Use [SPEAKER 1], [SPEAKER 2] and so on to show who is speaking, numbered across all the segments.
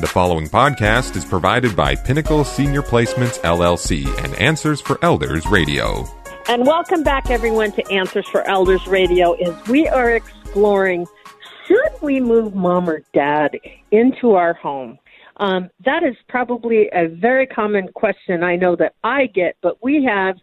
[SPEAKER 1] The following podcast is provided by Pinnacle Senior Placements LLC and Answers for Elders Radio.
[SPEAKER 2] And welcome back, everyone, to Answers for Elders Radio. As we are exploring, should we move mom or dad into our home? Um, that is probably a very common question I know that I get, but we have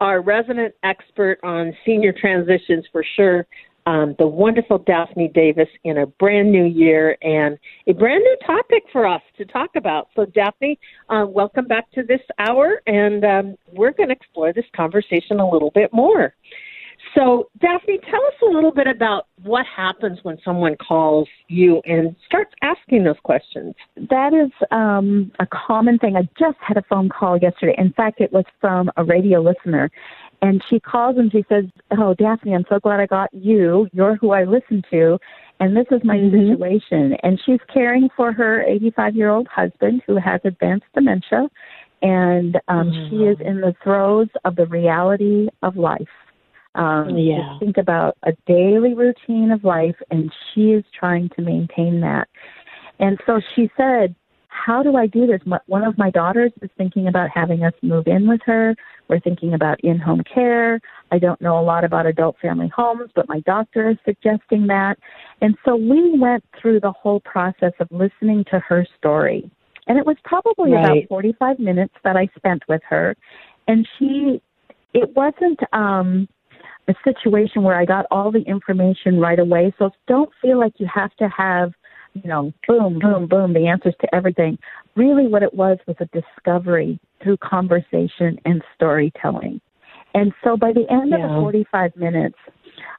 [SPEAKER 2] our resident expert on senior transitions for sure, um, the wonderful Daphne Davis, in a brand new year and a brand new topic for us to talk about. So, Daphne, uh, welcome back to this hour, and um, we're going to explore this conversation a little bit more. So, Daphne, tell us a little bit about what happens when someone calls you and starts asking those questions.
[SPEAKER 3] That is um, a common thing. I just had a phone call yesterday. In fact, it was from a radio listener. And she calls and she says, Oh, Daphne, I'm so glad I got you. You're who I listen to. And this is my mm-hmm. situation. And she's caring for her 85 year old husband who has advanced dementia. And um, mm-hmm. she is in the throes of the reality of life um, yeah. Just think about a daily routine of life, and she is trying to maintain that. And so she said, How do I do this? One of my daughters is thinking about having us move in with her. We're thinking about in home care. I don't know a lot about adult family homes, but my doctor is suggesting that. And so we went through the whole process of listening to her story. And it was probably right. about 45 minutes that I spent with her. And she, it wasn't, um, a situation where I got all the information right away. So don't feel like you have to have, you know, boom, boom, boom, the answers to everything. Really, what it was was a discovery through conversation and storytelling. And so by the end yeah. of the 45 minutes,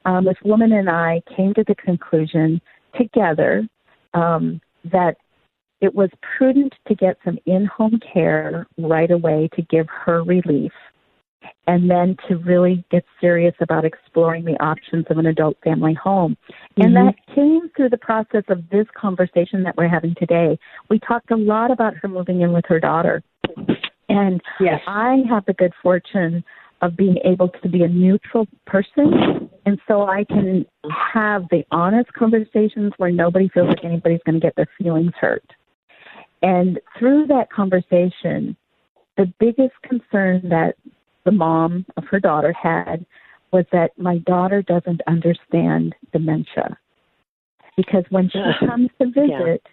[SPEAKER 3] um, this woman and I came to the conclusion together um, that it was prudent to get some in home care right away to give her relief and then to really get serious about exploring the options of an adult family home. Mm-hmm. And that came through the process of this conversation that we're having today. We talked a lot about her moving in with her daughter. And yes. I have the good fortune of being able to be a neutral person. And so I can have the honest conversations where nobody feels like anybody's going to get their feelings hurt. And through that conversation, the biggest concern that the mom of her daughter had was that my daughter doesn't understand dementia. Because when she comes to visit, yeah.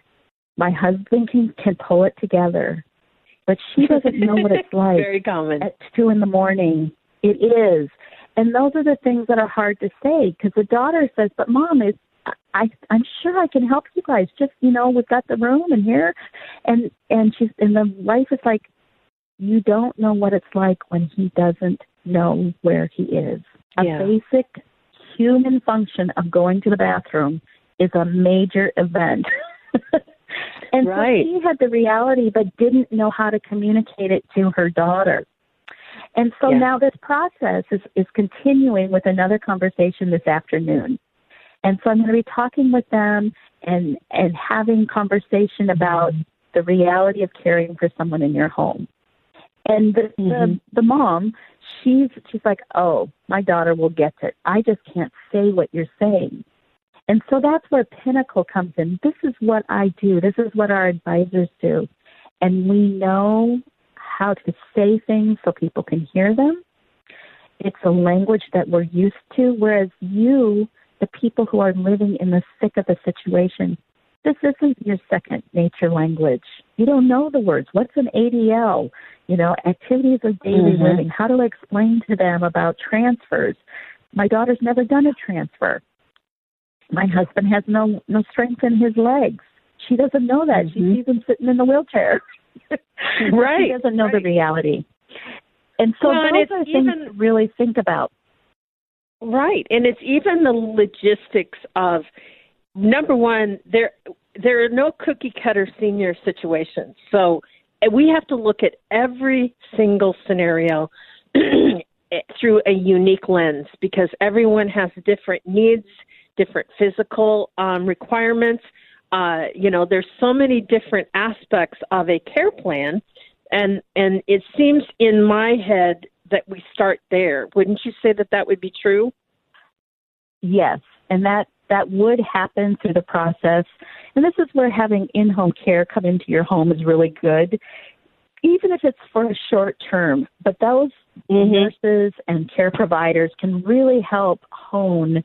[SPEAKER 3] my husband can, can pull it together, but she doesn't know what it's like.
[SPEAKER 2] Very common.
[SPEAKER 3] At two in the morning. It is. And those are the things that are hard to say because the daughter says, But mom, is I I'm sure I can help you guys. Just you know, we've got the room and here and and she's and the wife is like, you don't know what it's like when he doesn't know where he is. A yeah. basic human function of going to the bathroom is a major event. and right. so she had the reality but didn't know how to communicate it to her daughter. And so yeah. now this process is, is continuing with another conversation this afternoon. And so I'm going to be talking with them and, and having conversation about the reality of caring for someone in your home. And the, mm-hmm. the the mom, she's she's like, "Oh, my daughter will get it. I just can't say what you're saying." And so that's where Pinnacle comes in. This is what I do. This is what our advisors do. And we know how to say things so people can hear them. It's a language that we're used to, whereas you, the people who are living in the thick of the situation, this isn't your second nature language. You don't know the words. What's an ADL? You know, activities of daily mm-hmm. living. How do I explain to them about transfers? My daughter's never done a transfer. My husband has no no strength in his legs. She doesn't know that. Mm-hmm. She sees him sitting in the wheelchair.
[SPEAKER 2] right.
[SPEAKER 3] She doesn't know
[SPEAKER 2] right.
[SPEAKER 3] the reality. And so
[SPEAKER 2] well,
[SPEAKER 3] those are things even, to really think about.
[SPEAKER 2] Right. And it's even the logistics of number one, there there are no cookie cutter senior situations. So we have to look at every single scenario through a unique lens because everyone has different needs, different physical um, requirements. Uh, you know, there's so many different aspects of a care plan, and and it seems in my head that we start there. Wouldn't you say that that would be true?
[SPEAKER 3] Yes, and that that would happen through the process. And this is where having in home care come into your home is really good, even if it's for a short term. But those mm-hmm. nurses and care providers can really help hone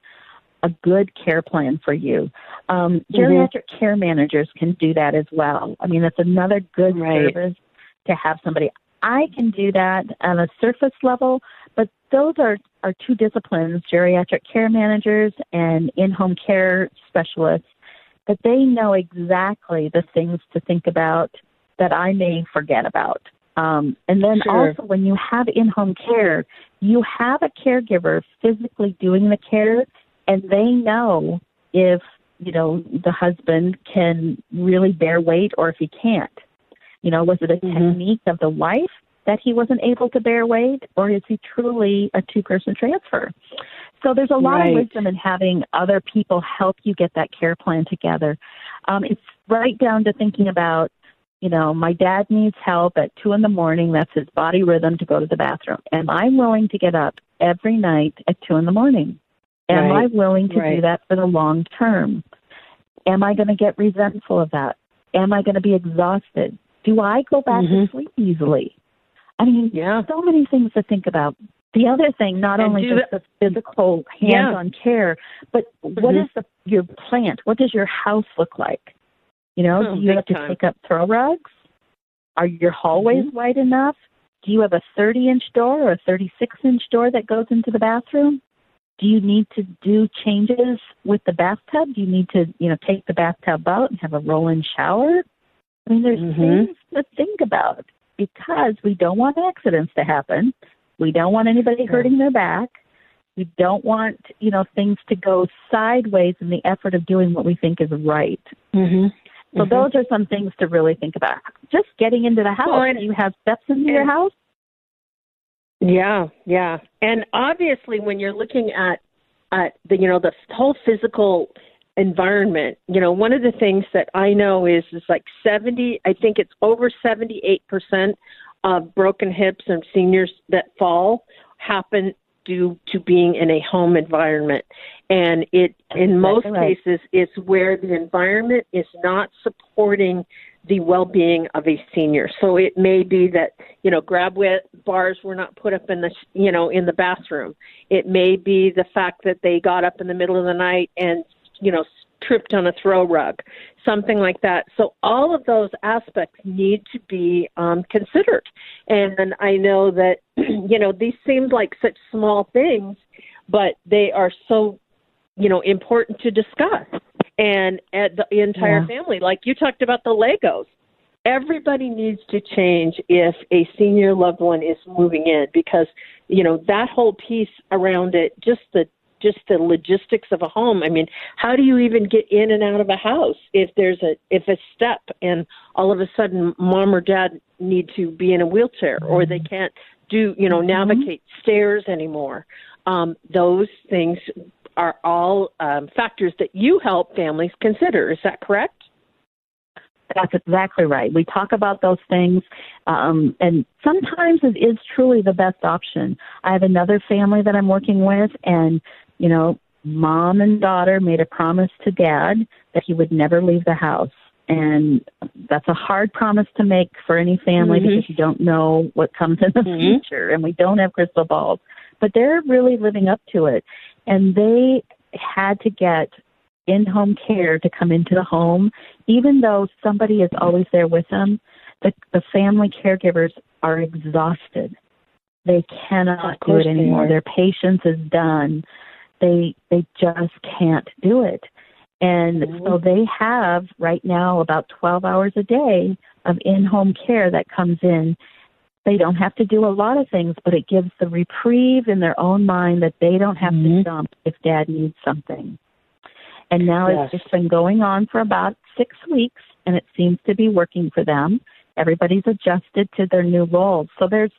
[SPEAKER 3] a good care plan for you. Um, mm-hmm. geriatric mm-hmm. care managers can do that as well. I mean, that's another good right. service to have somebody. I can do that on a surface level, but those are, are two disciplines, geriatric care managers and in-home care specialists, that they know exactly the things to think about that I may forget about. Um, and then sure. also, when you have in-home care, you have a caregiver physically doing the care, and they know if you know the husband can really bear weight or if he can't. You know, was it a mm-hmm. technique of the wife that he wasn't able to bear weight, or is he truly a two person transfer? So there's a lot right. of wisdom in having other people help you get that care plan together. Um, it's right down to thinking about, you know, my dad needs help at two in the morning. That's his body rhythm to go to the bathroom. Am I willing to get up every night at two in the morning? Am right. I willing to right. do that for the long term? Am I going to get resentful of that? Am I going to be exhausted? Do I go back mm-hmm. to sleep easily? I mean, yeah. so many things to think about. The other thing, not and only just the physical hands-on yeah. care, but mm-hmm. what is the your plant? What does your house look like? You know, oh, do you have to time. take up throw rugs? Are your hallways mm-hmm. wide enough? Do you have a 30-inch door or a 36-inch door that goes into the bathroom? Do you need to do changes with the bathtub? Do you need to, you know, take the bathtub out and have a roll-in shower? I mean, there's mm-hmm. things to think about because we don't want accidents to happen. We don't want anybody hurting their back. We don't want, you know, things to go sideways in the effort of doing what we think is right. Mm-hmm. So mm-hmm. those are some things to really think about. Just getting into the house. Well, and, you have steps into and, your house.
[SPEAKER 2] Yeah, yeah, and obviously when you're looking at at the you know the whole physical environment. You know, one of the things that I know is is like 70, I think it's over 78% of broken hips and seniors that fall happen due to being in a home environment. And it in most right. cases it's where the environment is not supporting the well-being of a senior. So it may be that you know grab bars were not put up in the you know in the bathroom. It may be the fact that they got up in the middle of the night and you know, tripped on a throw rug, something like that. So all of those aspects need to be um, considered. And I know that, you know, these seem like such small things, but they are so, you know, important to discuss. And at the entire yeah. family, like you talked about the Legos, everybody needs to change if a senior loved one is moving in because you know that whole piece around it just the just the logistics of a home. I mean, how do you even get in and out of a house if there's a if a step and all of a sudden mom or dad need to be in a wheelchair or they can't do you know mm-hmm. navigate stairs anymore. Um, those things are all um, factors that you help families consider. Is that correct?
[SPEAKER 3] That's exactly right. We talk about those things, um, and sometimes it is truly the best option. I have another family that I'm working with, and you know, mom and daughter made a promise to dad that he would never leave the house. And that's a hard promise to make for any family mm-hmm. because you don't know what comes in the mm-hmm. future and we don't have crystal balls. But they're really living up to it. And they had to get in home care to come into the home, even though somebody is always there with them. The, the family caregivers are exhausted. They cannot do it anymore. Their patience is done they they just can't do it. And mm-hmm. so they have right now about 12 hours a day of in-home care that comes in. They don't have to do a lot of things, but it gives the reprieve in their own mind that they don't have mm-hmm. to jump if dad needs something. And now yes. it's just been going on for about six weeks, and it seems to be working for them. Everybody's adjusted to their new roles. So there's,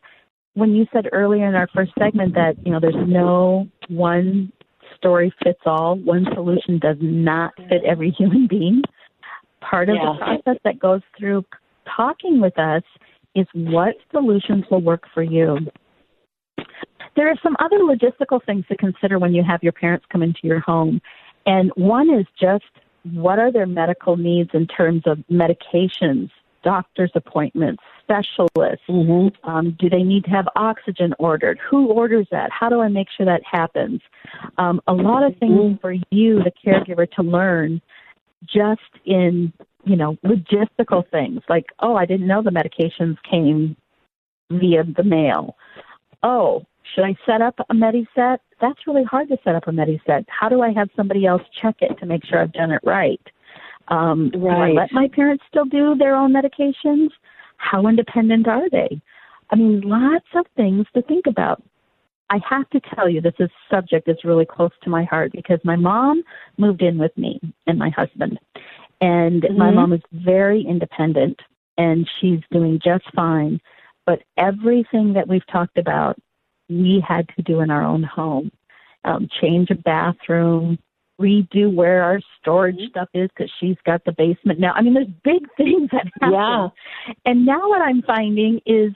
[SPEAKER 3] when you said earlier in our first segment that, you know, there's no one story fits all. One solution does not fit every human being. Part of yeah. the process that goes through talking with us is what solutions will work for you. There are some other logistical things to consider when you have your parents come into your home. And one is just what are their medical needs in terms of medications, doctor's appointments, specialists?
[SPEAKER 2] Mm-hmm.
[SPEAKER 3] Um, do they need to have oxygen ordered? Who orders that? How do I make sure that happens? Um, a lot of things
[SPEAKER 2] Mm-hmm.
[SPEAKER 3] for you, the caregiver, to learn just in you know logistical things like oh i didn't know the medications came via the mail oh should i set up a mediset that's really hard to set up a mediset how do i have somebody else check it to make sure i've done it right um do i
[SPEAKER 2] Right.
[SPEAKER 3] let my parents still do their own medications how independent are they i mean lots of things to think about I have to tell you, this is subject is really close to my heart because my mom moved in with me and my husband, and my
[SPEAKER 2] Mhm.
[SPEAKER 3] mom is very independent and she's doing just fine. But everything that we've talked about, we had to do in our own home. Um, change a bathroom, redo where our storage
[SPEAKER 2] Mhm.
[SPEAKER 3] stuff is because she's got the basement now. I mean, there's big things that happen.
[SPEAKER 2] Yeah.
[SPEAKER 3] And now what I'm finding is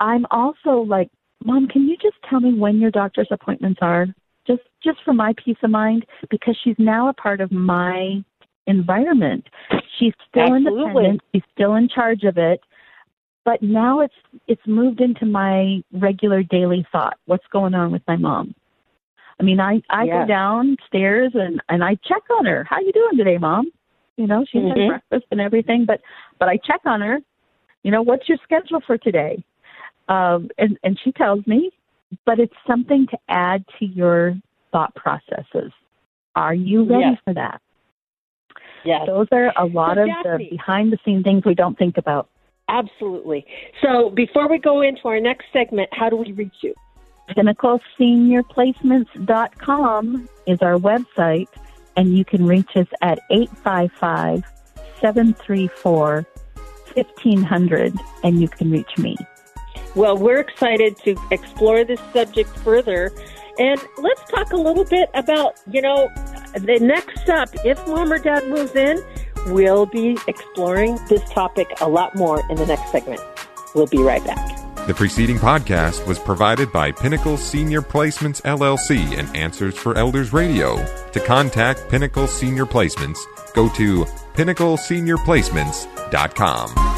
[SPEAKER 3] I'm also like, Mom, can you just tell me when your doctor's appointments are? Just just for my peace of mind, because she's now a part of my environment. She's still
[SPEAKER 2] Absolutely.
[SPEAKER 3] independent, she's still in charge of it. But now it's it's moved into my regular daily thought. What's going on with my mom? I mean, I I go downstairs and and I check on her. How you doing today, mom? You know, she's
[SPEAKER 2] Mhm.
[SPEAKER 3] had breakfast and everything, but but I check on her. You know, what's your schedule for today? Um, and and she tells me, but it's something to add to your thought processes. Are you ready
[SPEAKER 2] Yes.
[SPEAKER 3] for that?
[SPEAKER 2] Yes.
[SPEAKER 3] Those are a lot
[SPEAKER 2] So,
[SPEAKER 3] of
[SPEAKER 2] Daphne-
[SPEAKER 3] the behind the scene things we don't think about.
[SPEAKER 2] Absolutely. So before we go into our next segment, how do we reach you?
[SPEAKER 3] PinnacleSeniorPlacements.com is our website, and you can reach us at 855 734 1500, and you can reach me.
[SPEAKER 2] Well, we're excited to explore this subject further. And let's talk a little bit about, you know, the next step. If mom or dad moves in, we'll be exploring this topic a lot more in the next segment. We'll be right back.
[SPEAKER 1] The preceding podcast was provided by Pinnacle Senior Placements LLC and Answers for Elders Radio. To contact Pinnacle Senior Placements, go to pinnacleseniorplacements.com.